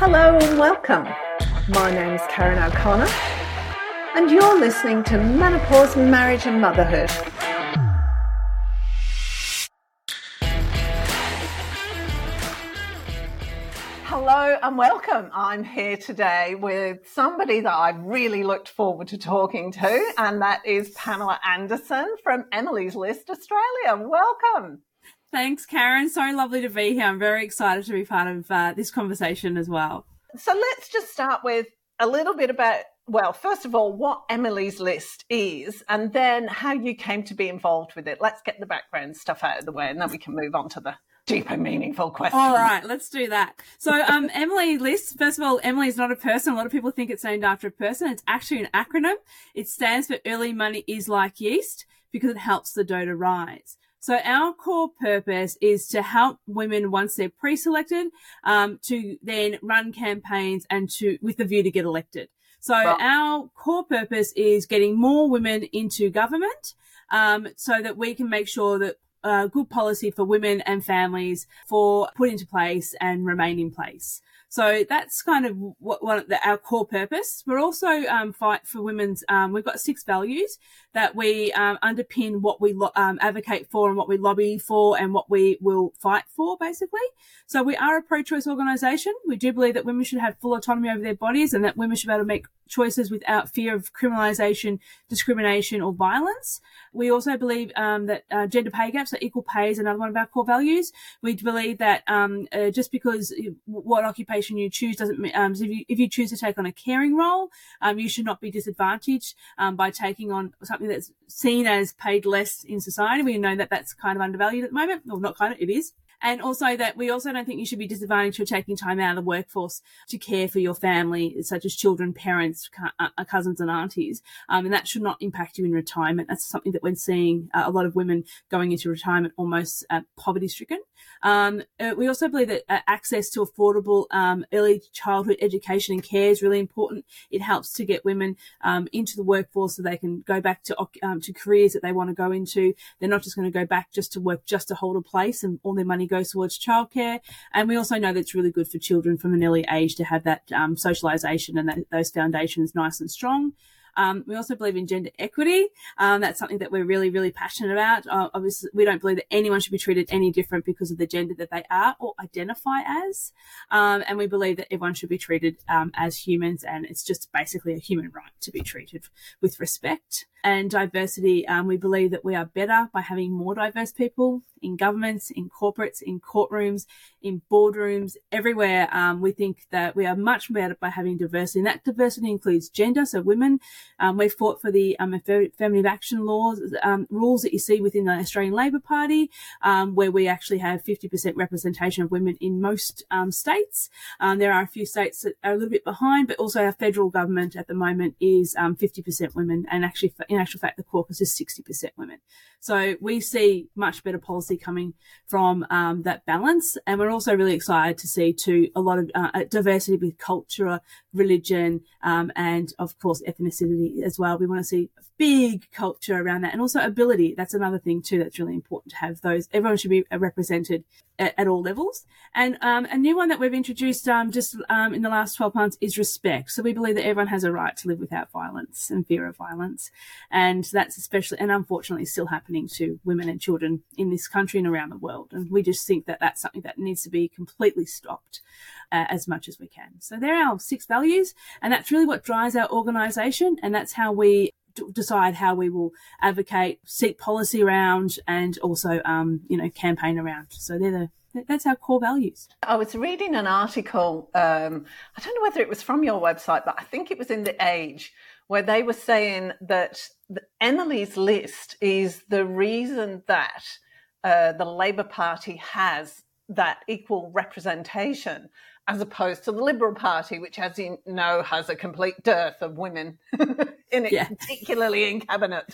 Hello and welcome. My name is Karen O'Connor, and you're listening to Menopause, Marriage and Motherhood. Hello and welcome. I'm here today with somebody that I've really looked forward to talking to, and that is Pamela Anderson from Emily's List Australia. Welcome. Thanks, Karen. So lovely to be here. I'm very excited to be part of uh, this conversation as well. So let's just start with a little bit about, well, first of all, what Emily's List is, and then how you came to be involved with it. Let's get the background stuff out of the way, and then we can move on to the deeper, meaningful questions. All right, let's do that. So, um, Emily List, first of all, Emily is not a person. A lot of people think it's named after a person. It's actually an acronym. It stands for Early Money is Like Yeast because it helps the dough to rise. So our core purpose is to help women once they're pre-selected, um, to then run campaigns and to, with the view to get elected. So our core purpose is getting more women into government, um, so that we can make sure that uh, good policy for women and families for put into place and remain in place. So that's kind of what, what the, our core purpose. We're also um, fight for women's. Um, we've got six values that we um, underpin what we lo- um, advocate for and what we lobby for and what we will fight for, basically. So we are a pro-choice organisation. We do believe that women should have full autonomy over their bodies and that women should be able to make choices without fear of criminalisation, discrimination, or violence. We also believe um, that uh, gender pay gaps, so equal pay, is another one of our core values. We believe that um, uh, just because what occupation you choose doesn't um, so if you if you choose to take on a caring role, um, you should not be disadvantaged um, by taking on something that's seen as paid less in society. We know that that's kind of undervalued at the moment, or not kind of, it is. And also that we also don't think you should be disadvantaged for taking time out of the workforce to care for your family, such as children, parents, uh, cousins and aunties. Um, and that should not impact you in retirement. That's something that we're seeing uh, a lot of women going into retirement almost uh, poverty stricken. Um, uh, we also believe that uh, access to affordable um, early childhood education and care is really important. It helps to get women um, into the workforce so they can go back to um, to careers that they want to go into. They're not just going to go back just to work just to hold a place, and all their money goes towards childcare. And we also know that it's really good for children from an early age to have that um, socialisation and that, those foundations nice and strong. Um, we also believe in gender equity. Um, that's something that we're really, really passionate about. Uh, obviously, we don't believe that anyone should be treated any different because of the gender that they are or identify as. Um, and we believe that everyone should be treated um, as humans, and it's just basically a human right to be treated with respect and diversity. Um, we believe that we are better by having more diverse people in governments, in corporates, in courtrooms, in boardrooms, everywhere. Um, we think that we are much better by having diversity, and that diversity includes gender. So women, um, we've fought for the um, affirmative action laws um, rules that you see within the Australian Labor Party, um, where we actually have 50% representation of women in most um, states. there are a few states that are a little bit behind, but also our federal government at the moment is 50% women, and actually in actual fact, the caucus is 60% women. So we see much better policy coming from um, that balance. And we're also really excited to see too a lot of uh, diversity with culture, religion, um, and of course ethnicity as well. We want to see big culture around that and also ability. That's another thing too that's really important to have those. Everyone should be represented at, at all levels. And um, a new one that we've introduced um, just um, in the last 12 months is respect. So we believe that everyone has a right to live without violence and fear of violence. And that's especially and unfortunately still happening to women and children in this country and around the world. And we just think that that's something that needs to be completely stopped uh, as much as we can. So they're our six values, and that's really what drives our organisation, and that's how we decide how we will advocate, seek policy around, and also, um, you know, campaign around. So they're the that's our core values. I was reading an article. Um, I don't know whether it was from your website, but I think it was in the Age, where they were saying that Emily's list is the reason that uh, the Labor Party has that equal representation as opposed to the Liberal Party, which, as you know, has a complete dearth of women in it, yeah. particularly in cabinet.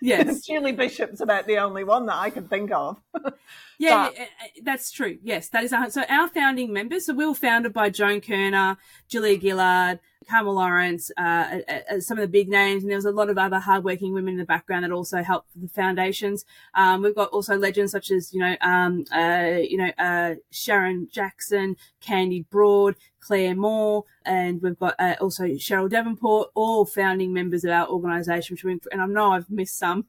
Yes. Julie Bishop's about the only one that I can think of. yeah, but... that's true. Yes, that is. Our, so our founding members, so we were founded by Joan Kirner, Julia Gillard, Carmen Lawrence, uh, uh, some of the big names, and there was a lot of other hardworking women in the background that also helped the foundations. Um, we've got also legends such as you know, um, uh, you know, uh, Sharryn Jackson, Candy Broad, Claire Moore, and we've got uh, also Cheryl Davenport, all founding members of our organisation. Which And I know I've missed some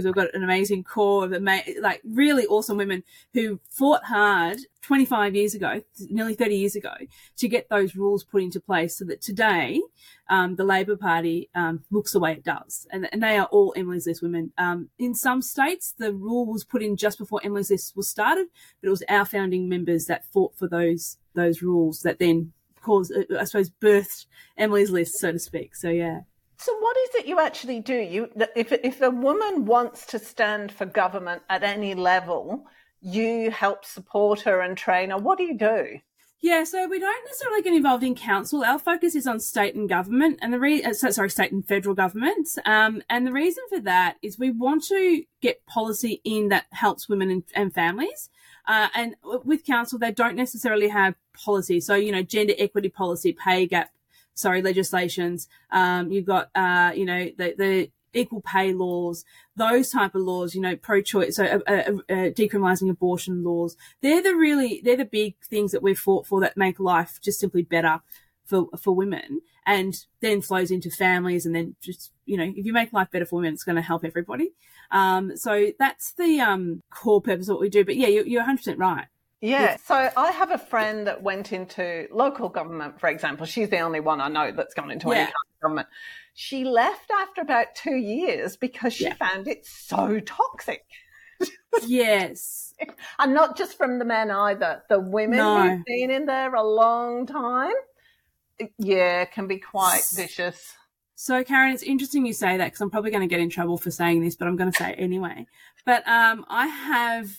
because we've got an amazing core of like really awesome women who fought hard 25 years ago, nearly 30 years ago, to get those rules put into place so that today um, the Labor Party um, looks the way it does. And, and they are all Emily's List women. Um, in some states, the rule was put in just before Emily's List was started, but it was our founding members that fought for those those rules that then caused, I suppose, birthed Emily's List, so to speak. So, yeah. So, what is it you actually do? You, if if a woman wants to stand for government at any level, you help support her and train her. What do you do? Yeah, so we don't necessarily get involved in council. Our focus is on state and government, and the re- uh, sorry, state and federal governments. Um, and the reason for that is we want to get policy in that helps women and, and families. Uh, and with council, they don't necessarily have policy. So you know, gender equity policy, pay gap sorry, legislations. Um, you've got, uh, you know, the, the equal pay laws, those type of laws, you know, pro-choice, so uh, uh, uh, decriminalizing abortion laws. They're the really, they're the big things that we've fought for that make life just simply better for, for women and then flows into families. And then just, you know, if you make life better for women, it's going to help everybody. Um, so that's the, um, core purpose of what we do. But yeah, you're, you're 100% right. Yeah. So I have a friend that went into local government, for example. She's the only one I know that's gone into yeah. any kind of government. She left after about two years because she yeah. found it so toxic. yes. And not just from the men either. The women no. who've been in there a long time, yeah, can be quite vicious. So, Karen, it's interesting you say that because I'm probably going to get in trouble for saying this, but I'm going to say it anyway. But um, I have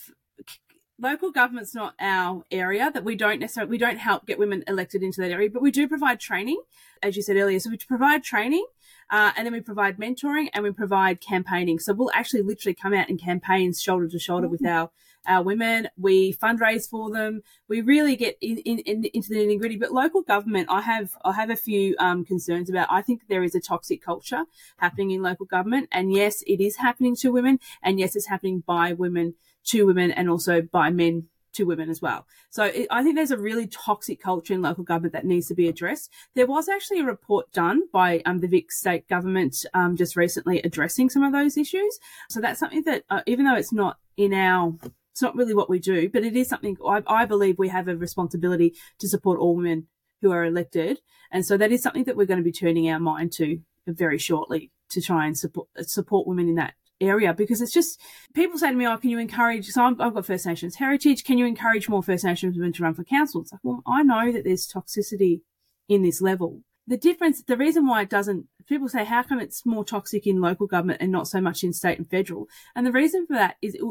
local government's not our area that we don't necessarily we don't help get women elected into that area but we do provide training as you said earlier. So we provide training uh, and then we provide mentoring and we provide campaigning. So we'll actually literally come out and campaign shoulder to shoulder mm-hmm. with our our women. We fundraise for them. We really get in, in, in into the nitty gritty. But local government i have i have a few um, concerns about. I think there is a toxic culture happening in local government. And yes it is happening to women. And yes it's happening by women to women and also by men to women as well. So it, I think there's a really toxic culture in local government that needs to be addressed. There was actually a report done by um, the Vic state government um, just recently addressing some of those issues. So that's something that, uh, even though it's not in our it's not really what we do, but it is something I, I believe we have a responsibility to support all women who are elected. And so that is something that we're going to be turning our mind to very shortly to try and support, support women in that area because it's just people say to me, "Oh, can you encourage?" So i have got First Nations heritage. Can you encourage more First Nations women to run for council? It's like, well, I know that there's toxicity in this level. The difference, the reason why it doesn't, people say, how come it's more toxic in local government and not so much in state and federal? And the reason for that is, it,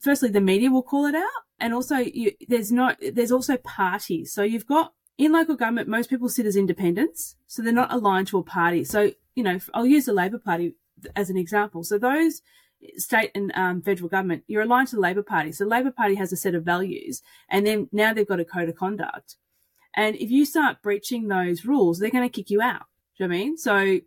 firstly, the media will call it out, and also you, there's not, there's also parties. So you've got in local government, most people sit as independents, so they're not aligned to a party. So you know, I'll use the Labor Party as an example. So those state and um, federal government, you're aligned to the Labor Party. So Labor Party has a set of values, and then now they've got a code of conduct. And if you start breaching those rules, they're going to kick you out. Do you know what I mean? So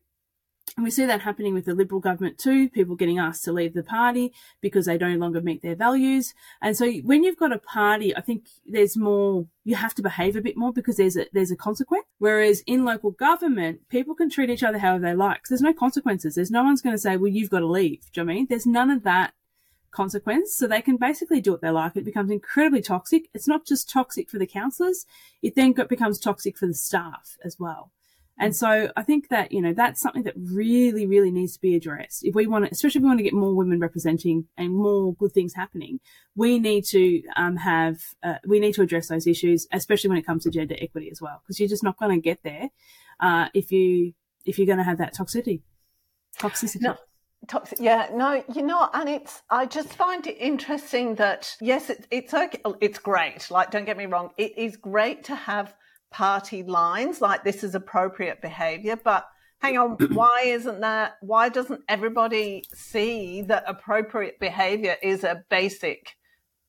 and we see that happening with the Liberal government too, people getting asked to leave the party because they no longer meet their values. And so when you've got a party, I think there's more, you have to behave a bit more because there's a, there's a consequence. Whereas in local government, people can treat each other however they like. There's no consequences. There's no one's going to say, well, you've got to leave. Do you know I mean? There's none of that consequence. So they can basically do what they like. It becomes incredibly toxic. It's not just toxic for the councillors. It then becomes toxic for the staff as well. And so I think that, you know, that's something that really, really needs to be addressed. If we want to, especially if we want to get more women representing and more good things happening, we need to um, have, uh, we need to address those issues, especially when it comes to gender equity as well, because you're just not going to get there uh, if you, if you're going to have that toxicity. Toxicity. No. Toxic, yeah, no, you know, and it's, I just find it interesting that, yes, it, it's okay, it's great. Like, don't get me wrong, it is great to have party lines, like this is appropriate behavior, but hang on, why isn't that? Why doesn't everybody see that appropriate behavior is a basic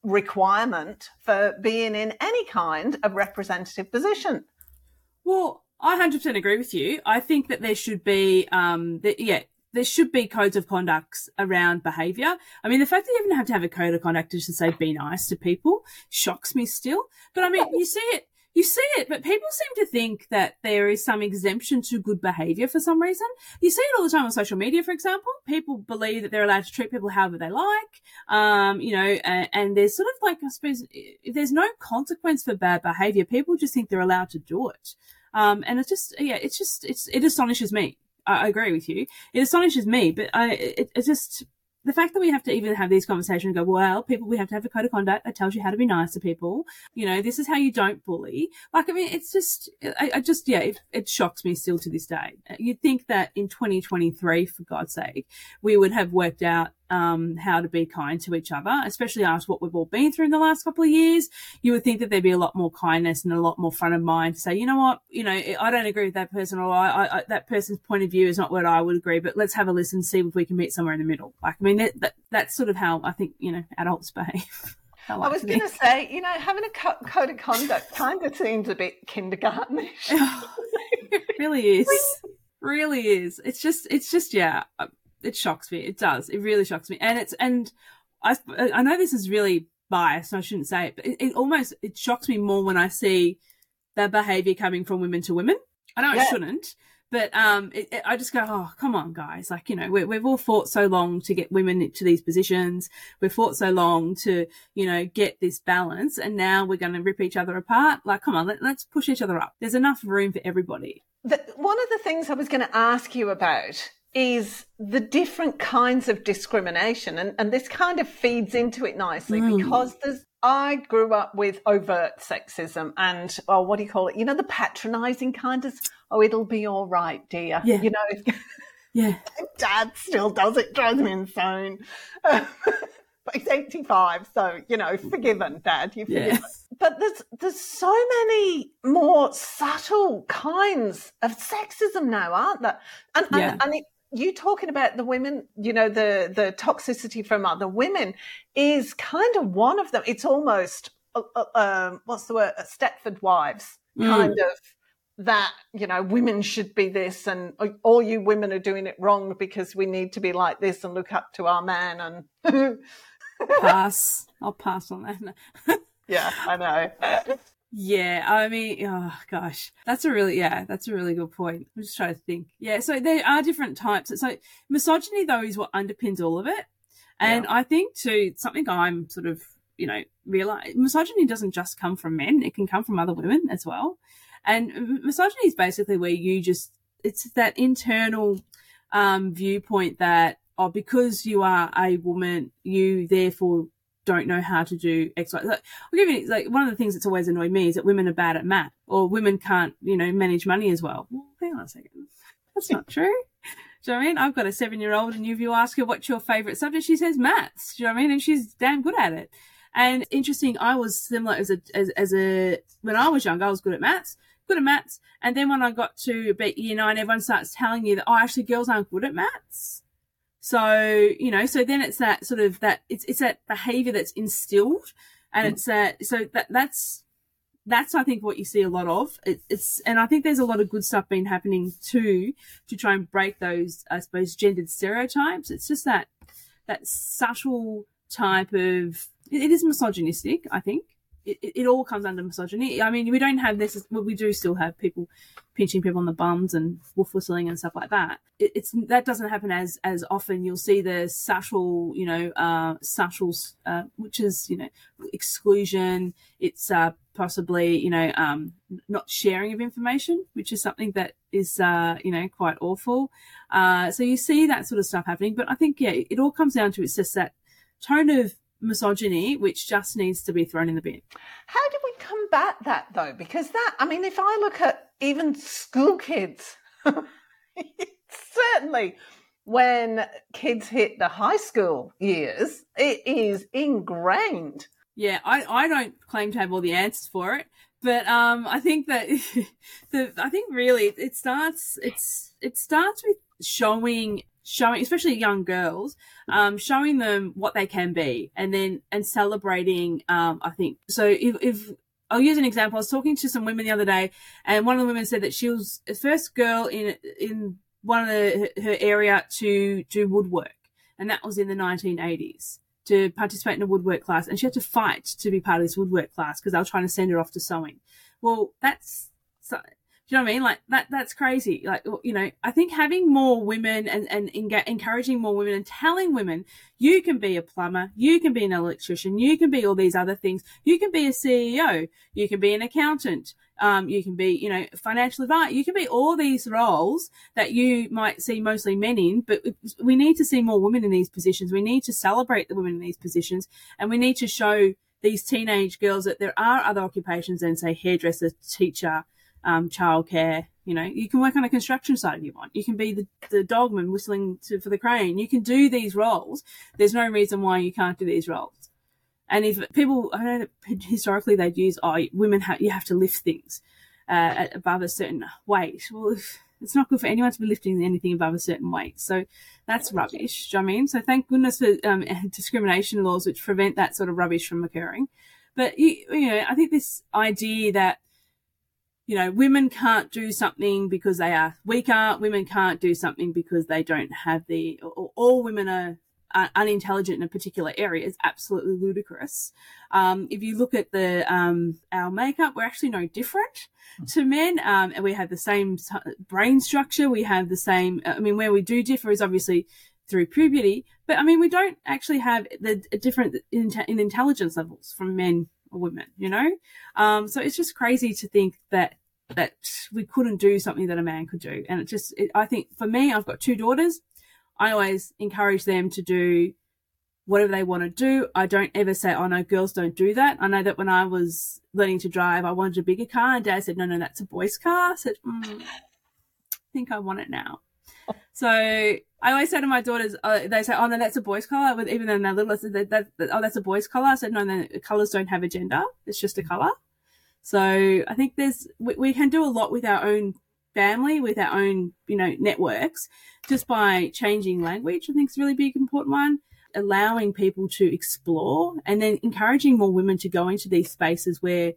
requirement for being in any kind of representative position? Well, I 100% agree with you. I think that there should be, um, that, yeah, there should be codes of conducts around behaviour. I mean, the fact that you even have to have a code of conduct to say be nice to people shocks me still. But I mean, you see it, you see it, but people seem to think that there is some exemption to good behaviour for some reason. You see it all the time on social media, for example. People believe that they're allowed to treat people however they like. Um, you know, and, and there's sort of like, I suppose, there's no consequence for bad behaviour, people just think they're allowed to do it. Um, and it's just, yeah, it's just, it's, it astonishes me. I, I agree with you. It astonishes me, but I, it, it just, the fact that we have to even have these conversations and go, well, people, we have to have a code of conduct that tells you how to be nice to people. You know, this is how you don't bully. Like, I mean, it's just, I, I just, yeah, it, it, shocks me still to this day. You'd think that in 2023, for God's sake, we would have worked out um, how to be kind to each other, especially after what we've all been through in the last couple of years. You would think that there'd be a lot more kindness and a lot more front of mind to say, you know what, you know, I don't agree with that person or I, I, that person's point of view is not what I would agree, but let's have a listen, see if we can meet somewhere in the middle. Like, I mean, that, that that's sort of how I think, you know, adults behave. I, like I was going to say, you know, having a co- code of conduct kind of seems a bit kindergartenish. it really is. really is. It's just, it's just, yeah it shocks me. It does. It really shocks me. And it's and I I know this is really biased. So I shouldn't say it, but it, it, almost it shocks me more when I see that behavior coming from women to women. I know yeah. it shouldn't, but um, it, it, I just go, oh, come on, guys! Like you know, we, we've all fought so long to get women into these positions. We've fought so long to you know get this balance, and now we're going to rip each other apart. Like, come on, let, let's push each other up. There's enough room for everybody. The, one of the things I was going to ask you about is the different kinds of discrimination. And, and this kind of feeds into it nicely mm. because there's, I grew up with overt sexism and, oh, what do you call it? You know, the patronizing kind of, oh, it'll be all right, dear. Yeah. You know, yeah. Dad still does it, drives me insane. but he's 85, so, you know, forgiven, Dad. You forgiven. Yes. But there's, there's so many more subtle kinds of sexism now, aren't there? And, yeah. and, and it, you talking about the women, you know, the the toxicity from other women is kind of one of them. It's almost uh, uh, um, what's the word? Stepford wives mm. kind of that you know women should be this and all you women are doing it wrong because we need to be like this and look up to our man and pass i'll pass on that yeah i know yeah, I mean, oh gosh, that's a really yeah, that's a really good point. I'm just trying to think. Yeah, so there are different types. So misogyny though is what underpins all of it, and yeah. I think too something I'm sort of you know realize misogyny doesn't just come from men; it can come from other women as well. And misogyny is basically where you just it's that internal um, viewpoint that oh because you are a woman, you therefore don't know how to do X, Y. Like, I'll give you like one of the things that's always annoyed me is that women are bad at math or women can't, you know, manage money as well. well hang on a second. That's not true. Do you know what I mean? I've got a seven year old and if you ask her what's your favorite subject, she says maths. Do you know what I mean? And she's damn good at it. And interesting, I was similar as a, as, as a, when I was young, I was good at maths, good at maths. And then when I got to about year nine, everyone starts telling you that, oh, actually girls aren't good at maths. So, you know, so then it's that sort of that it's it's that behavior that's instilled and mm. it's that so that that's that's I think what you see a lot of. It, it's and I think there's a lot of good stuff been happening too to try and break those I suppose gendered stereotypes. It's just that that subtle type of it, it is misogynistic, I think, it, it all comes under misogyny. I mean, we don't have this, well, we do still have people pinching people on the bums and wolf whistling and stuff like that. It, it's that doesn't happen as as often. You'll see the subtle, you know, uh, subtle, uh, which is you know, exclusion. It's uh, possibly you know, um, not sharing of information, which is something that is uh, you know quite awful. Uh, so you see that sort of stuff happening. But I think yeah, it all comes down to it's just that tone of misogyny, which just needs to be thrown in the bin. How do we combat that though? Because that, I mean, if I look at even school kids, certainly when kids hit the high school years, it is ingrained. Yeah, I, I don't claim to have all the answers for it, but um, I think that the I think really it starts it's it starts with showing showing, especially young girls, um, showing them what they can be, and then and celebrating. Um, I think so. If, if I'll use an example. I was talking to some women the other day, and one of the women said that she was the first girl in in one of the, her area to do woodwork, and that was in the 1980s to participate in a woodwork class, and she had to fight to be part of this woodwork class because they were trying to send her off to sewing. Well, that's you know what I mean? Like that, that's crazy. Like, you know, I think having more women and, and encouraging more women and telling women you can be a plumber, you can be an electrician, you can be all these other things. You can be a CEO, you can be an accountant, um, you can be, you know, financial advisor, you can be all these roles that you might see mostly men in, but we need to see more women in these positions. We need to celebrate the women in these positions and we need to show these teenage girls that there are other occupations than say hairdresser, teacher, um, childcare. You know, you can work on a construction site if you want. You can be the, the dogman whistling to, for the crane. You can do these roles. There's no reason why you can't do these roles. And if people, I know that historically they'd use, oh, women have, you have to lift things uh, above a certain weight. Well, it's not good for anyone to be lifting anything above a certain weight. So that's rubbish. Do you know I mean? So thank goodness for um, discrimination laws which prevent that sort of rubbish from occurring. But you, you know, I think this idea that you know, women can't do something because they are weaker. Women can't do something because they don't have the, or all women are, unintelligent in a particular area is absolutely ludicrous. Um, if you look at the, um, our makeup, we're actually no different to men. Um, and we have the same brain structure. We have the same, I mean, where we do differ is obviously through puberty, but I mean, we don't actually have the different in, in intelligence levels from men women, you know? Um, so it's just crazy to think that that we couldn't do something that a man could do. And it just, it, I think for me, I've got two daughters. I always encourage them to do whatever they want to do. I don't ever say, oh no, girls don't do that. I know that when I was learning to drive, I wanted a bigger car and dad said, no, no, that's a boy's car. I said, mm, I think I want it now. So I always say to my daughters, uh, they say, "Oh, no, that's a boy's color." With even though they're little, I said, that, that, that, "Oh, that's a boy's color." I said, "No, no, colors don't have a gender. It's just a color." So I think there's we, we can do a lot with our own family, with our own you know networks, just by changing language. I think is a really big important one. Allowing people to explore, and then encouraging more women to go into these spaces where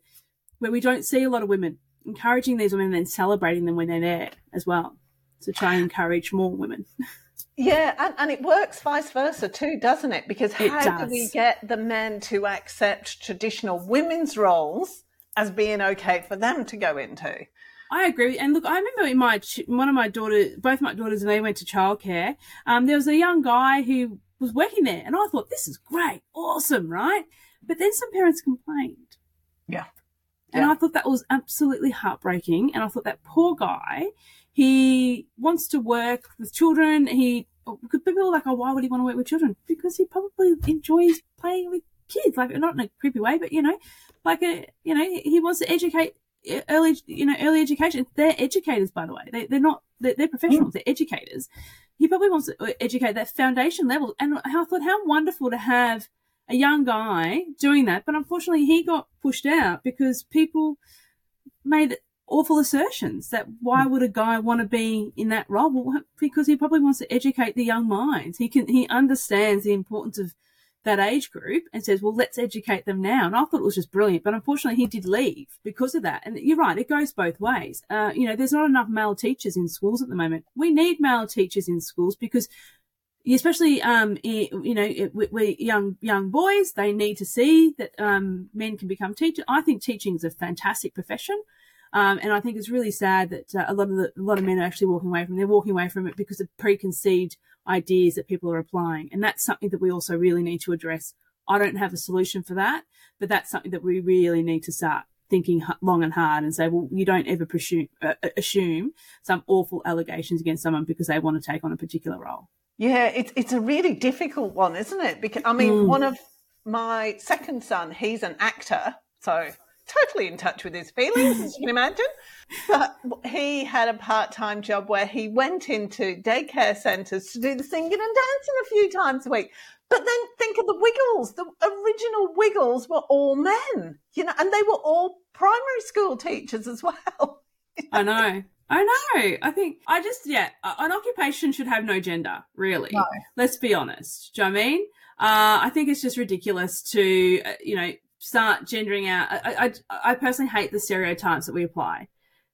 where we don't see a lot of women. Encouraging these women and then celebrating them when they're there as well to try and encourage more women. Yeah, and, and it works vice versa too, doesn't it? Because how do we get the men to accept traditional women's roles as being okay for them to go into? I agree. And look, I remember in my one of my daughters, both my daughters, and they went to childcare. Um, there was a young guy who was working there, and I thought this is great, awesome, right? But then some parents complained. Yeah. And yeah. I thought that was absolutely heartbreaking. And I thought that poor guy, he wants to work with children. He people are like, oh, why would he want to work with children? Because he probably enjoys playing with kids, like not in a creepy way, but you know, like a you know, he wants to educate early, you know, early education. They're educators, by the way. They, they're not. They're, they're professionals. Mm. They're educators. He probably wants to educate that foundation level. And I thought, how wonderful to have a young guy doing that. But unfortunately, he got pushed out because people made awful assertions that why would a guy want to be in that role? Well, because he probably wants to educate the young minds. He can, he understands the importance of that age group and says, well, let's educate them now. And I thought it was just brilliant. But unfortunately, he did leave because of that. And you're right, it goes both ways. Uh, you know, there's not enough male teachers in schools at the moment. We need male teachers in schools because especially um, you know we young young boys they need to see that um, men can become teachers i think teaching is a fantastic profession um, and I think it's really sad that uh, a lot of the, a lot of men are actually walking away from. It. They're walking away from it because of preconceived ideas that people are applying, and that's something that we also really need to address. I don't have a solution for that, but that's something that we really need to start thinking long and hard and say, well, you don't ever presume, uh, uh, assume some awful allegations against someone because they want to take on a particular role. Yeah, it's it's a really difficult one, isn't it? Because I mean, mm. one of my second son, he's an actor, so totally in touch with his feelings, as you can imagine. But he had a part time job where he went into daycare centres to do the singing and dancing a few times a week. But then think of the Wiggles. The original Wiggles were all men, you know, and they were all primary school teachers as well. I know. I know. I think I just yeah, an occupation should have no gender, really. No. Let's be honest. Do you know I mean? Uh, I think it's just ridiculous to uh, you know start gendering out. I, I, I personally hate the stereotypes that we apply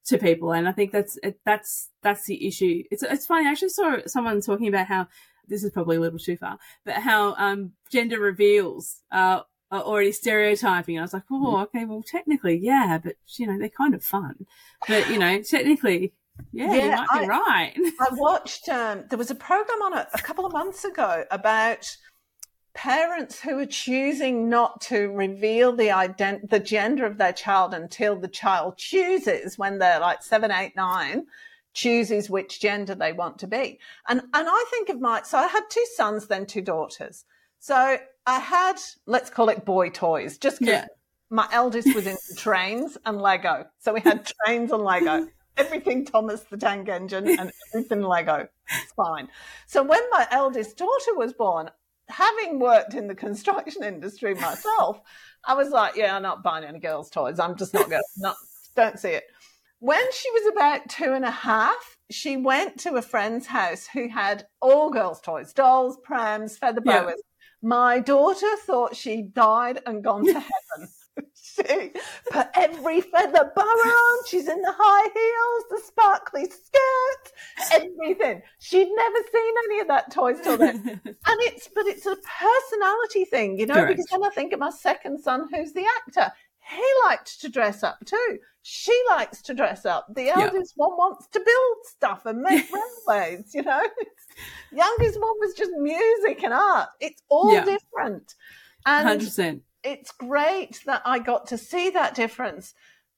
to people, and I think that's that's that's the issue. It's it's funny. I actually saw someone talking about how this is probably a little too far, but how um, gender reveals uh, are already stereotyping. And I was like, oh, okay, well, technically, yeah, but you know, they're kind of fun. But you know, technically, yeah, yeah you might be right. I watched. Um, there was a program on a, a couple of months ago about parents who are choosing not to reveal the ident- the gender of their child until the child chooses when they're like seven, eight, nine, chooses which gender they want to be. And and I think of my so I had two sons, then two daughters. So I had let's call it boy toys, just because yeah. my eldest was into trains and Lego. So we had trains and Lego. Everything Thomas the Tank Engine and everything Lego. It's fine. So when my eldest daughter was born, having worked in the construction industry myself, I was like, yeah, I'm not buying any girls' toys. I'm just not going to, don't see it. When she was about two and a half, she went to a friend's house who had all girls' toys, dolls, prams, feather boas. Yeah. My daughter thought she died and gone to heaven she put every feather boa on. She's in the high heels, the sparkly skirt, everything. She'd never seen any of that toys till then. and it's, but it's a personality thing, you know, Correct. because then I think of my second son, who's the actor. He liked to dress up too. She likes to dress up. The eldest one wants to build stuff and make railways, you know. Youngest one was just music and art. It's all yeah. different. And 100% it's great that I got to see that difference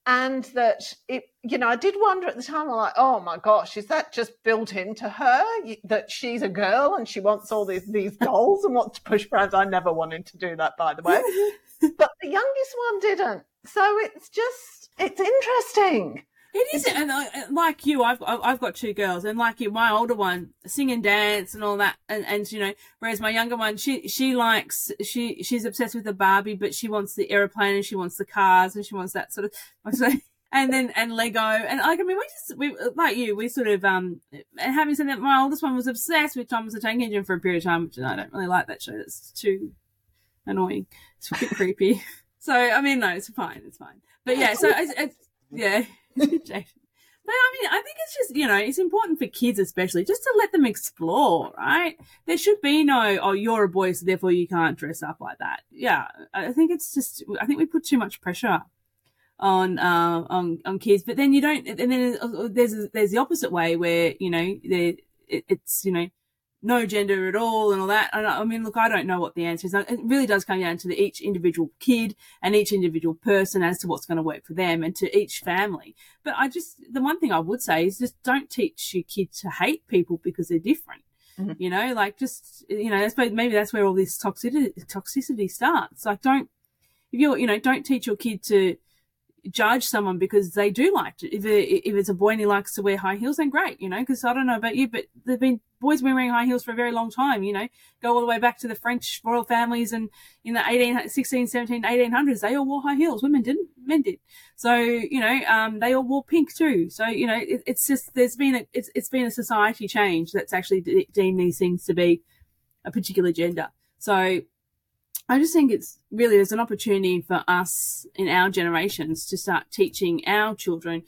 and that it you know i did wonder at the time i'm like oh my gosh is that just built into her that she's a girl and she wants all these these dolls and wants to push brands? I never wanted to do that by the way. But the youngest one didn't. So it's just it's interesting it is, and like you, I've I've got two girls, and like you, my older one sing and dance and all that, and, and you know, whereas my younger one, she she likes she she's obsessed with the Barbie, but she wants the airplane and she wants the cars and she wants that sort of. and then and Lego and like I mean we just we like you we sort of um and having said that my oldest one was obsessed with Thomas the Tank Engine for a period of time which I don't really like that show it's too annoying it's a bit creepy. So I mean no it's fine it's fine. But yeah so it's, it's yeah but I mean, I think it's just, you know, it's important for kids, especially, just to let them explore, right? There should be no, oh, you're a boy, so therefore you can't dress up like that. Yeah. I think it's just, I think we put too much pressure on, uh, on, on kids, but then you don't, and then there's, there's the opposite way where, you know, it, it's, you know, no gender at all and all that. And I mean, look, I don't know what the answer is. It really does come down to the, each individual kid and each individual person as to what's going to work for them and to each family. But I just, the one thing I would say is just don't teach your kid to hate people because they're different. Mm-hmm. You know, like just, you know, that's maybe that's where all this toxicity, toxicity starts. Like don't, if you're, you know, don't teach your kid to, judge someone because they do like to. If, it, if it's a boy and he likes to wear high heels, then great, you know, because I don't know about you, but they've been boys been wearing high heels for a very long time, you know, go all the way back to the French royal families and in the 18, 16, 17, 1800s, they all wore high heels. Women didn't, men did. So, you know, um, they all wore pink too. So, you know, it, it's just, there's been a, it's, it's been a society change that's actually de- deemed these things to be a particular gender. So I just think it's really there's an opportunity for us in our generations to start teaching our children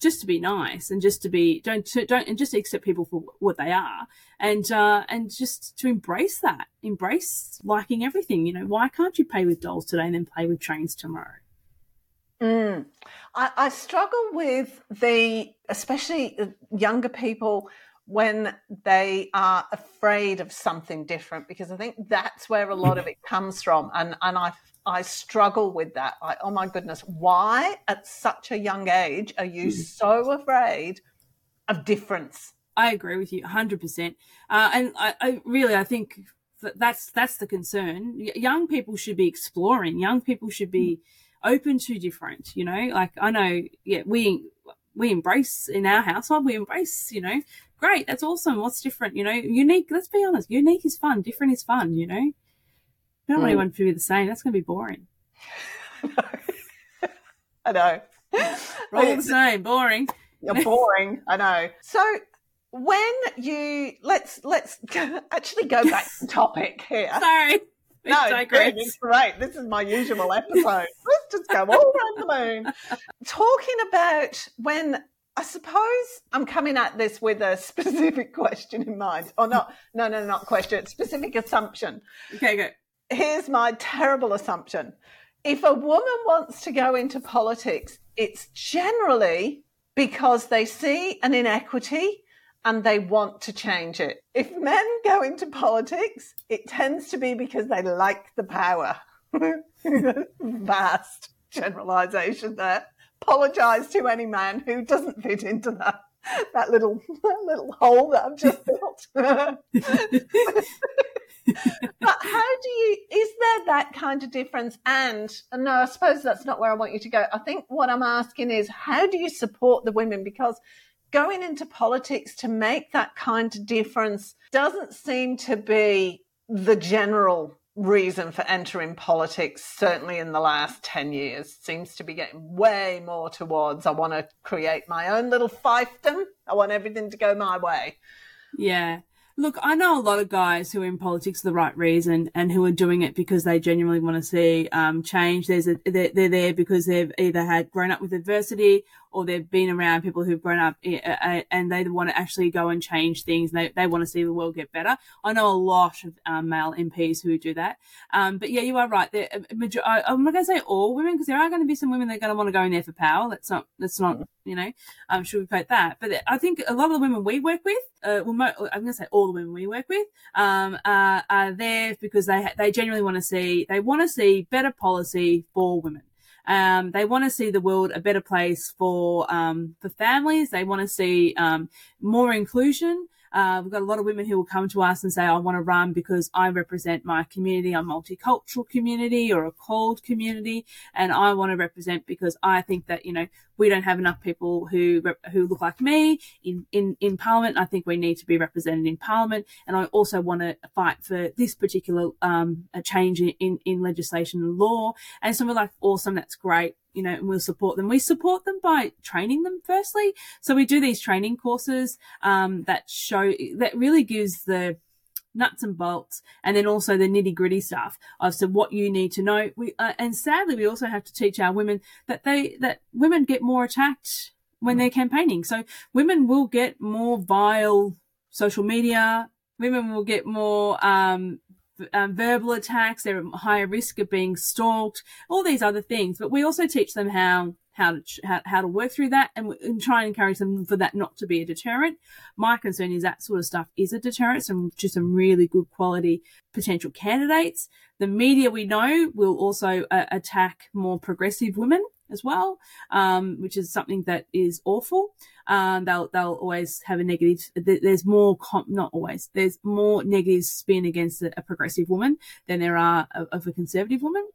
just to be nice and just to be don't don't and just accept people for what they are. And uh, and just to embrace that embrace liking everything you know why can't you play with dolls today and then play with trains tomorrow? Mm. I, I struggle with the especially younger people when they are afraid of something different because I think that's where a lot of it comes from. And and I I struggle with that like oh my goodness why at such a young age are you mm. so afraid of difference I agree with you 100% uh, and I, I really I think that's that's the concern young people should be exploring young people should be open to different you know like I know yeah we we embrace in our household we embrace you know great, that's awesome. What's different? You know, unique. Let's be honest, unique is fun. Different is fun. You know, I don't mm. want anyone to be the same. That's going to be boring. I know. We're all the same. Boring. You're boring. I know. So when you let's let's actually go back to topic here. Sorry. no, it's great. This is my usual episode. Let's just go all around the moon. Talking about when I suppose I'm coming at this with a specific question in mind, or not? No, no, not question. Specific assumption. Okay, go. Here's my terrible assumption. If a woman wants to go into politics, it's generally because they see an inequity and they want to change it. If men go into politics, it tends to be because they like the power. Vast generalization there. Apologize to any man who doesn't fit into that that little that little hole that I've just built. But how do you is there that kind of difference and no i suppose that's not where i want you to go i think what i'm asking is how do you support the women because going into politics to make that kind of difference doesn't seem to be the general reason for entering politics, certainly in the last 10 years, seems to be getting way more towards I want to create my own little fiefdom. I want everything to go my way. Yeah. Look, I know a lot of guys who are in politics for the right reason and who are doing it because they genuinely want to see um, change. There's a, they're, they're there because they've either had grown up with adversity or they've been around people who've grown up eh, eh, eh, and they want to actually go and change things. They, they want to see the world get better. I know a lot of um, male MPs who do that. Um, but yeah, you are right. Major- I'm not going to say all women because there are going to be some women that are going to want to go in there for power. That's not, that's not, you know, um, sugarcoat that. But I think a lot of the women we work with, uh, well, mo- I'm going to say all the women we work with, um, are, are there because they, they genuinely want to see, they want to see better policy for women. Um, they want to see the world a better place for um, for families. They want to see um, more inclusion. Uh, we've got a lot of women who will come to us and say, I want to run because I represent my community, a multicultural community or a CALD community. And I want to represent because I think that, you know, we don't have enough people who, who look like me in, in, in parliament. I think we need to be represented in parliament. And I also want to fight for this particular, um, a change in, in legislation and law. And so we're like, awesome. That's great you know, and we'll support them. We support them by training them firstly. So we do these training courses, um, that show, that really gives the, nuts and bolts, and then also the nitty gritty stuff of so what you need to know. We uh, and sadly we also have to teach our women that they that women get more attacked when they're campaigning. So women will get more vile social media. Women will get more um, um, verbal attacks, they're at higher risk of being stalked, all these other things. But we also teach them how how to how, how to work through that and, and, try and encourage them for that not to be a deterrent. My concern is that sort of stuff is a deterrent, some just some really good quality potential candidates. The media we know will also uh, attack more progressive women as well, um, which is something that is awful. Um, they'll they'll always have a negative. There's more, comp, not always. There's more negative spin against a, progressive woman than there are of a conservative woman.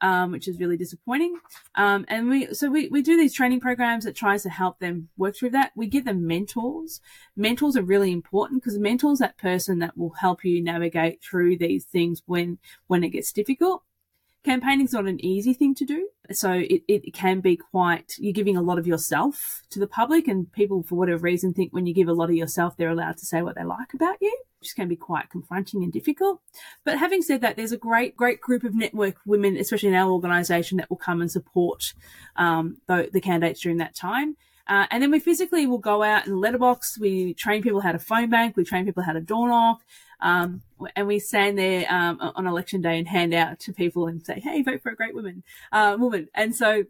Um, which is really disappointing. Um, and we, so we, we do these training programs that tries to help them work through that. We give them mentors. Mentors are really important because mentors that person that will help you navigate through these things when, when it gets difficult campaigning's not an easy thing to do. So it, it can be quite, you're giving a lot of yourself to the public and people, for whatever reason, think when you give a lot of yourself, they're allowed to say what they like about you, which can be quite confronting and difficult. But having said that, there's a great, great group of network women, especially in our organisation, that will come and support um, the, the candidates during that time. Uh, and then we physically will go out and letterbox. We train people how to phone bank. We train people how to door knock. Um, and we stand there um, on election day and hand out to people and say, "Hey, vote for a great woman, uh, woman." And so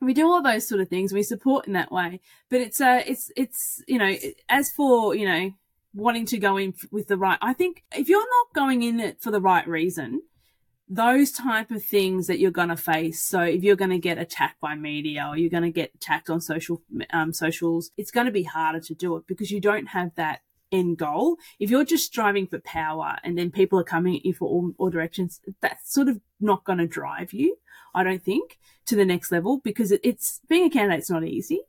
we do all those sort of things. We support in that way. But it's uh, it's it's you know, as for you know, wanting to go in with the right, I think if you're not going in it for the right reason, those type of things that you're going to face. So if you're going to get attacked by media or you're going to get attacked on social um, socials, it's going to be harder to do it because you don't have that end goal. If you're just striving for power and then people are coming at you for all, all directions, that's sort of not going to drive you, I don't think, to the next level because it, it's being a candidate is not easy.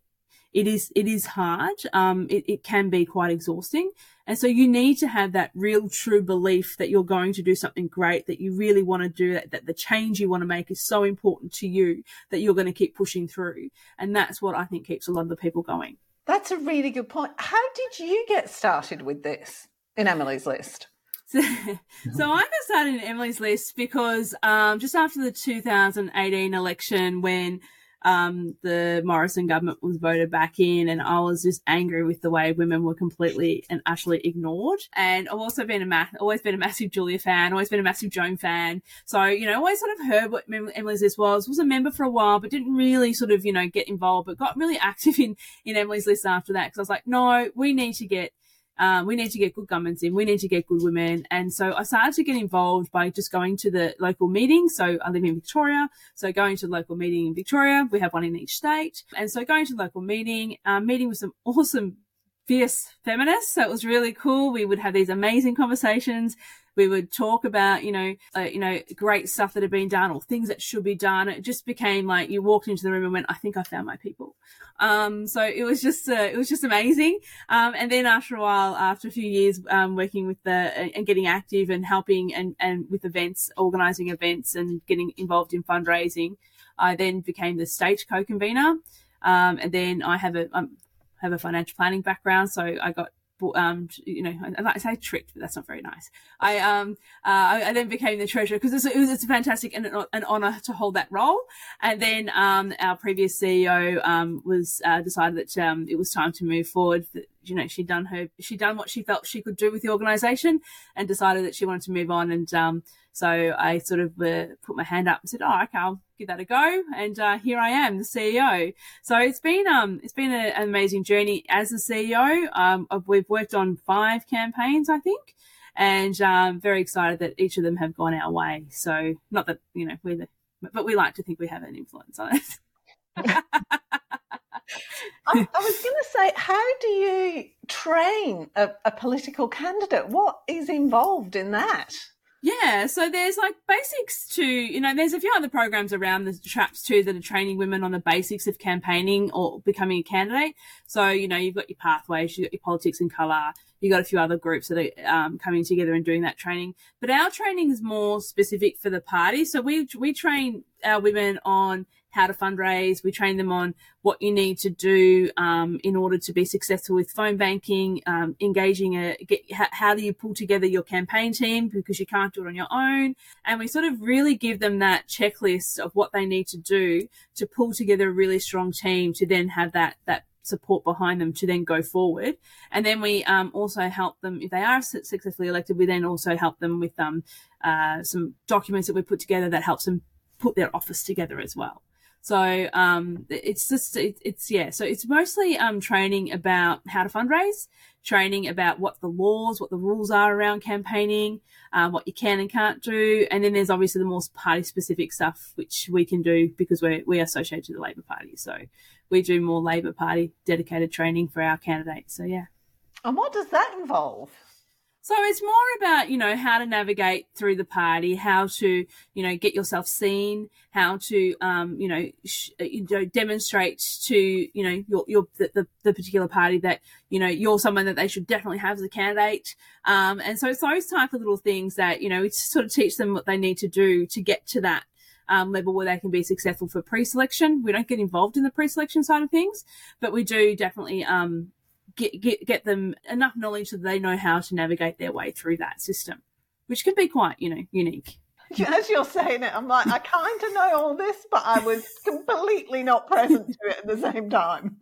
It is, it is hard. Um, it, it can be quite exhausting. And so you need to have that real true belief that you're going to do something great, that you really want to do that, that the change you want to make is so important to you that you're going to keep pushing through. And that's what I think keeps a lot of the people going. That's a really good point. How did you get started with this in Emily's list? So, so I got started in Emily's list because um, just after the 2018 election, when um, the Morrison government was voted back in, and I was just angry with the way women were completely and utterly ignored. And I've also been a ma- always been a massive Julia fan, always been a massive Joan fan. So you know, always sort of heard what Emily's list was. Was a member for a while, but didn't really sort of you know get involved. But got really active in in Emily's list after that because I was like, no, we need to get um, we need to get good governments in. We need to get good women. And so I started to get involved by just going to the local meetings. So I live in Victoria. So going to the local meeting in Victoria, we have one in each state. And so going to the local meeting, um, meeting with some awesome fierce feminists. So it was really cool. We would have these amazing conversations. We would talk about, you know, uh, you know, great stuff that had been done or things that should be done. It just became like you walked into the room and went, I think I found my people. Um, so it was just, uh, it was just amazing. Um, and then after a while, after a few years, um, working with the, and getting active and helping and, and with events, organizing events and getting involved in fundraising, I then became the state co-convener. Um, and then I have a, um, have a financial planning background, so I got um, you know, I like to say tricked, but that's not very nice. I um, uh, I, then became the treasurer because it's, it's a fantastic and an honor to hold that role. And then um, our previous CEO um, was uh, decided that um, it was time to move forward. That, you know, she'd done her, she'd done what she felt she could do with the organisation, and decided that she wanted to move on. And um, so I sort of uh, put my hand up and said, "Oh, okay, I'll give that a go." And uh, here I am, the CEO. So it's been um it's been a, an amazing journey as the CEO. Um, we've worked on five campaigns, I think, and um, very excited that each of them have gone our way. So not that you know we're the, but we like to think we have an influence on it. I, I, was going to say, how do you train a, a political candidate? What is involved in that? Yeah, so there's like basics to, you know, there's a few other programs around the traps too that are training women on the basics of campaigning or becoming a candidate. So, you know, you've got your pathways, you've got your politics and colour, you've got a few other groups that are um, coming together and doing that training. But our training is more specific for the party. So we, we train our women on how to fundraise. We train them on what you need to do um, in order to be successful with phone banking, um, engaging a get, how do you pull together your campaign team because you can't do it on your own. And we sort of really give them that checklist of what they need to do to pull together a really strong team to then have that that support behind them to then go forward. And then we um, also help them if they are successfully elected. We then also help them with um, uh, some documents that we put together that helps them put their office together as well. So um, it's just it, it's yeah. So it's mostly um, training about how to fundraise, training about what the laws, what the rules are around campaigning, um, what you can and can't do, and then there's obviously the more party specific stuff which we can do because we're we are associated to the Labor Party. So we do more Labor Party dedicated training for our candidates. So yeah. And what does that involve? So it's more about, you know, how to navigate through the party, how to, you know, get yourself seen, how to, um, you know, sh- uh, you know, demonstrate to, you know, your, your, the, the particular party that, you know, you're someone that they should definitely have as a candidate. Um, and so it's those type of little things that, you know, sort of teach them what they need to do to get to that um, level where they can be successful for pre-selection. We don't get involved in the pre-selection side of things, but we do definitely um, get, get, get them enough knowledge that they know how to navigate their way through that system, which can be quite, you know, unique. As you're saying it, I'm like, I kind of know all this, but I was completely not present to it at the same time.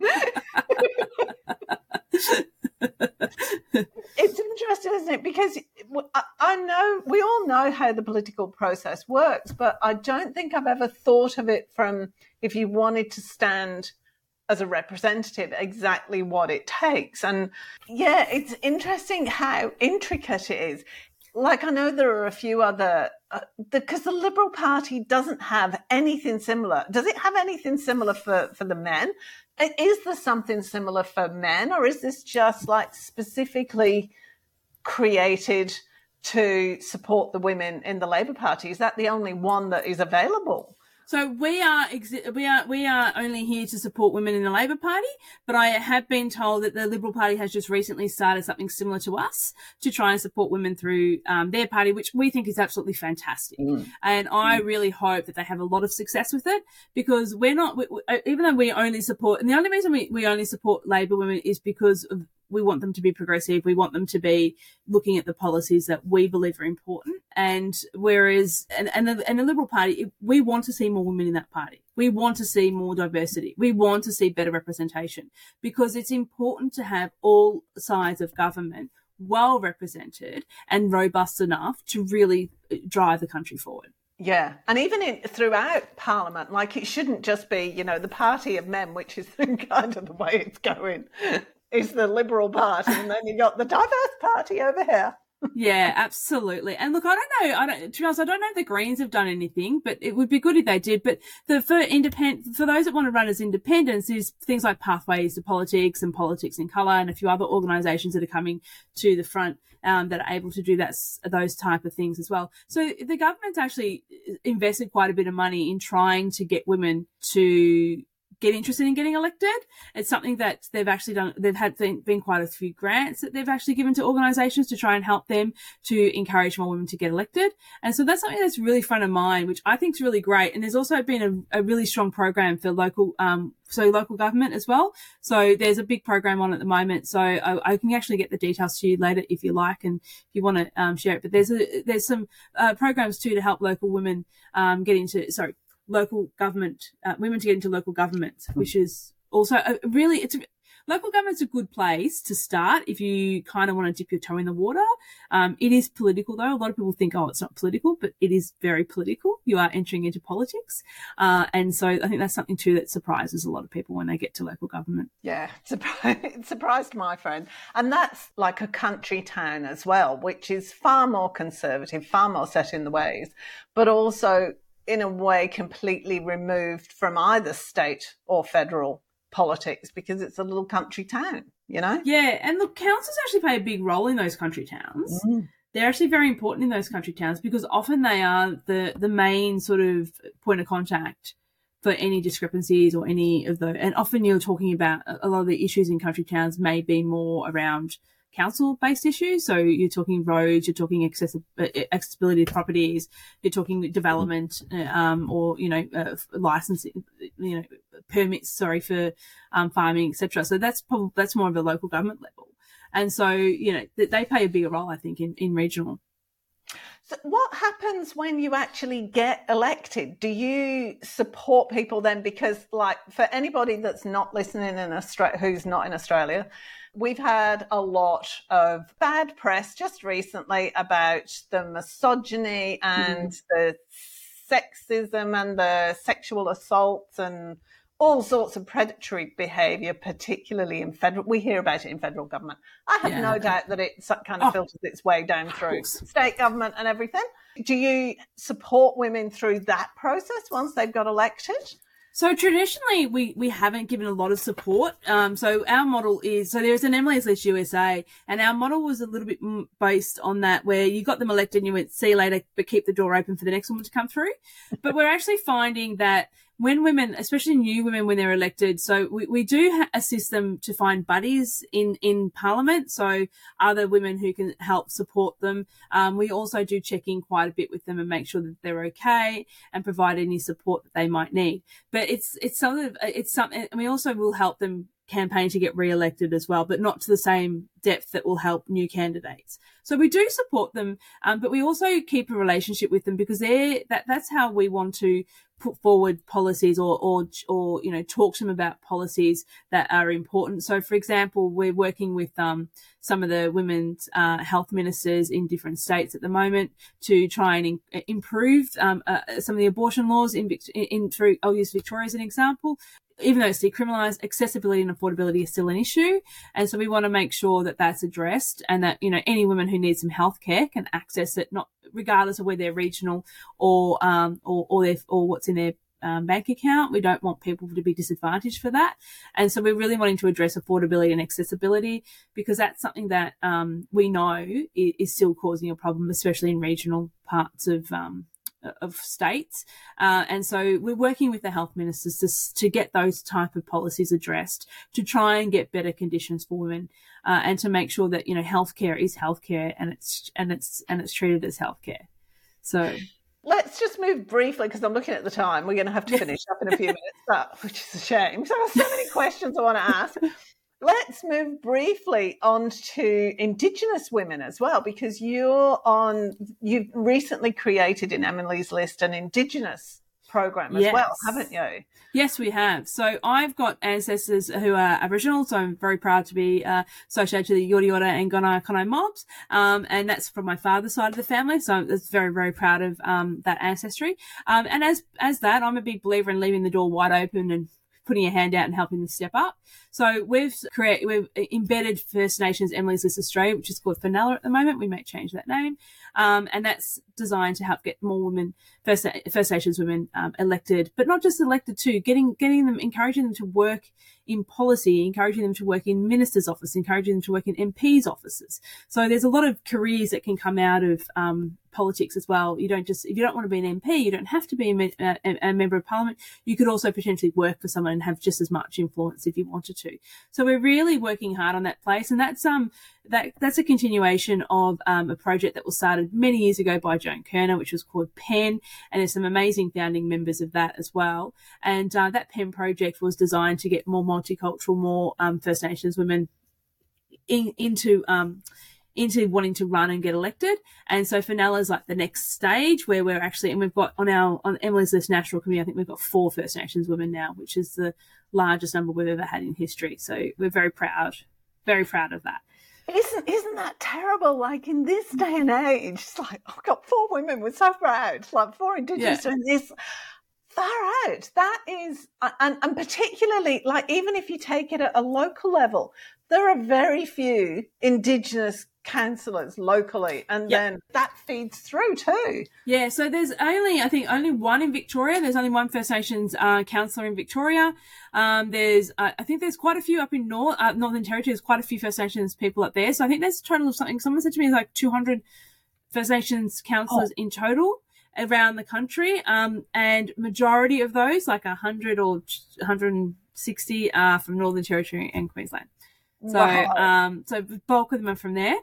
it's interesting, isn't it? Because I know we all know how the political process works, but I don't think I've ever thought of it from if you wanted to stand as a representative exactly what it takes. And yeah, it's interesting how intricate it is. Like I know there are a few other because uh, the, the Liberal Party doesn't have anything similar. Does it have anything similar for for the men? Is there something similar for men, or is this just like specifically created to support the women in the Labor Party? Is that the only one that is available? So we are exi- we are we are only here to support women in the Labor Party, but I have been told that the Liberal Party has just recently started something similar to us to try and support women through um, their party, which we think is absolutely fantastic. Mm. And I mm. really hope that they have a lot of success with it because we're not we, we, even though we only support and the only reason we, we only support Labor women is because of we want them to be progressive. We want them to be looking at the policies that we believe are important. And whereas, and, and, the, and the Liberal Party, we want to see more women in that party. We want to see more diversity. We want to see better representation because it's important to have all sides of government well represented and robust enough to really drive the country forward. Yeah, and even in, throughout Parliament, like it shouldn't just be, you know, the party of men, which is kind of the way it's going, is the Liberal Party, and then you've got the diverse party over here yeah, absolutely. And look, I don't know. I don't. To be honest, I don't know if the Greens have done anything, but it would be good if they did. But the for independent for those that want to run as independents, is things like Pathways to Politics and Politics in Colour, and a few other organisations that are coming to the front um, that are able to do that those type of things as well. So the government's actually invested quite a bit of money in trying to get women to get interested in getting elected. It's something that they've actually done. They've had been quite a few grants that they've actually given to organisations to try and help them to encourage more women to get elected. And so that's something that's really front of mind, which I think is really great. And there's also been a, a really strong program for local, um, so local government as well. So there's a big program on at the moment. So I, I can actually get the details to you later if you like and if you want to um, share it. But there's a, there's some uh, programs too to help local women um, get into sorry local government, uh, women to get into local government, hmm. which is also a, really, it's a, local government's a good place to start if you kind of want to dip your toe in the water. Um, it is political though. A lot of people think, oh, it's not political, but it is very political. You are entering into politics. Uh, and so I think that's something too that surprises a lot of people when they get to local government. Yeah, it surprised my friend. And that's like a country town as well, which is far more conservative, far more set in the ways, but also in a way completely removed from either state or federal politics because it's a little country town, you know? Yeah, and the councils actually play a big role in those country towns. Mm. They're actually very important in those country towns because often they are the, the main sort of point of contact for any discrepancies or any of the, and often you're talking about a lot of the issues in country towns may be more around council based issues. So you're talking roads, you're talking uh, accessibility properties, you're talking development, uh, um, or, you know, uh, licensing, you know, permits, sorry, for, um, farming, etc. So that's probably, that's more of a local government level. And so, you know, they play a bigger role, I think, in, in regional. So what happens when you actually get elected? Do you support people then? Because, like, for anybody that's not listening in Australia, who's not in Australia, We've had a lot of bad press just recently about the misogyny and mm. the sexism and the sexual assaults and all sorts of predatory behaviour, particularly in federal. We hear about it in federal government. I have yeah. no doubt that it kind of oh, filters its way down through state government and everything. Do you support women through that process once they've got elected? So traditionally, we, we haven't given a lot of support. Um, so our model is, so there's an Emily's List USA and our model was a little bit based on that where you got them elected and you went, see you later, but keep the door open for the next woman to come through. but we're actually finding that when women, especially new women, when they're elected, so we, we do assist them to find buddies in, in parliament. So other women who can help support them. Um, we also do check in quite a bit with them and make sure that they're okay and provide any support that they might need. But it's, it's of, it's something, and we also will help them campaign to get re-elected as well, but not to the same depth that will help new candidates. So we do support them, um, but we also keep a relationship with them because they're that that's how we want to put forward policies or, or, or, you know, talk to them about policies that are important. So, for example, we're working with, um, some of the women's, uh, health ministers in different states at the moment to try and in, improve, um, uh, some of the abortion laws in, in, in through, I'll use Victoria as an example even though it's decriminalised, accessibility and affordability is still an issue. And so we want to make sure that that's addressed and that, you know, any women who need some healthcare can access it, not regardless of whether they're regional or, um, or, or, their, or what's in their um, bank account. We don't want people to be disadvantaged for that. And so we're really wanting to address affordability and accessibility because that's something that um, we know is, is, still causing a problem, especially in regional parts of um, of states. Uh, and so we're working with the health ministers to, to get those type of policies addressed to try and get better conditions for women uh, and to make sure that, you know, healthcare is healthcare and it's, and it's, and it's treated as healthcare. So. Let's just move briefly because I'm looking at the time. We're going to have to finish up in a few minutes, but, which is a shame. So I have so many questions I want to ask let's move briefly on to Indigenous women as well, because you're on, you've recently created in Emily's list an Indigenous program as yes. well, haven't you? Yes, we have. So I've got ancestors who are Aboriginal, so I'm very proud to be uh, associated to the Yorta Yorta and Gunai Kurnai mobs, um, and that's from my father's side of the family. So I'm very, very proud of um, that ancestry. Um, and as as that, I'm a big believer in leaving the door wide open and putting a hand out and helping them step up. So we've created, we've embedded First Nations Emily's List Australia, which is called Fenella at the moment. We may change that name. Um, and that's designed to help get more women, First, First Nations women, um, elected, but not just elected too, getting, getting them, encouraging them to work in policy, encouraging them to work in ministers' office, encouraging them to work in MPs' offices. So there's a lot of careers that can come out of um, politics as well. You don't just if you don't want to be an MP, you don't have to be a, a, a, member of parliament. You could also potentially work for someone and have just as much influence if you wanted to. So we're really working hard on that place, and that's um that that's a continuation of um, a project that was started many years ago by Joan Kirner, which was called PEN, and there's some amazing founding members of that as well. And uh, that PEN project was designed to get more multicultural, more um, First Nations women in, into um, into wanting to run and get elected. And so Fenella is like the next stage where we're actually, and we've got on our, on Emily's List National Committee, I think we've got four First Nations women now, which is the largest number we've ever had in history. So we're very proud, very proud of that. Isn't isn't that terrible? Like in this day and age, it's like I've got four women. We're so proud. Like four Indigenous yeah. in this far out. That is, and and particularly like even if you take it at a local level, there are very few Indigenous councillors locally and yep. then that feeds through too yeah so there's only i think only one in victoria there's only one first nations uh, councillor in victoria um, there's uh, i think there's quite a few up in north uh, northern territory there's quite a few first nations people up there so i think there's a total of something someone said to me like 200 first nations councillors oh. in total around the country um, and majority of those like 100 or 160 are from northern territory and queensland so, wow. um, so bulk of them are from there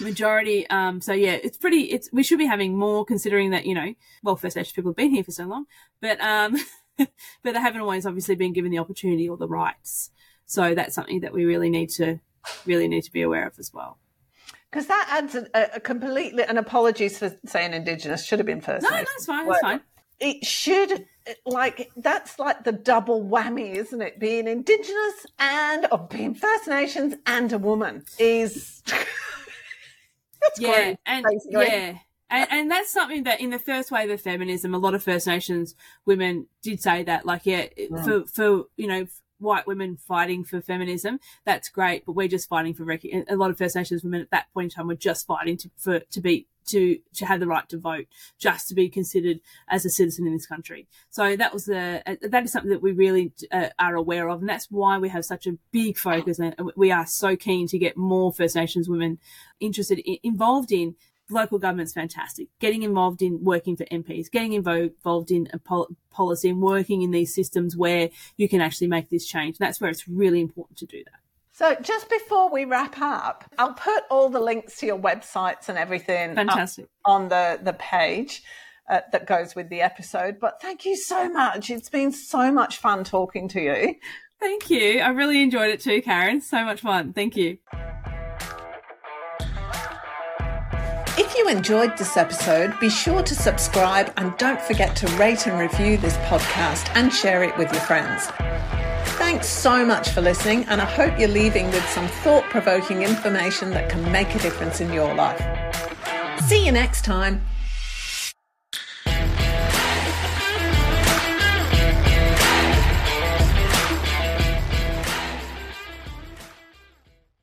majority. Um, so yeah, it's pretty. It's we should be having more considering that you know, well, First Nations people have been here for so long, but um, but they haven't always obviously been given the opportunity or the rights. So that's something that we really need to really need to be aware of as well. Because that adds a, a, completely. And apologies for saying Indigenous should have been First. No, Nations. that's fine. That's fine. It should like that's like the double whammy, isn't it? Being Indigenous and or being First Nations and a woman is. That's yeah, great, and basically. yeah. And, and, that's something that in the first wave of feminism, a lot of First Nations women did say that, like, yeah, mm. for, for, you know, white women fighting for feminism, that's great, but we're just fighting for, rec- a lot of First Nations women at that point in time were just fighting to, for, to be to to have the right to vote, just to be considered as a citizen in this country. So that was the uh, that is something that we really uh, are aware of, and that's why we have such a big focus, and we are so keen to get more First Nations women interested in, involved in local government's fantastic. Getting involved in working for MPs, getting involved in pol- policy and working in these systems where you can actually make this change. That's where it's really important to do that. So just before we wrap up, I'll put all the links to your websites and everything Fantastic. on the, the page uh, that goes with the episode. But thank you so much. It's been so much fun talking to you. Thank you. I really enjoyed it too, Karen. So much fun. Thank you. If you enjoyed this episode, be sure to subscribe and don't forget to rate and review this podcast and share it with your friends. Thanks so much for listening, and I hope you're leaving with some thought provoking information that can make a difference in your life. See you next time.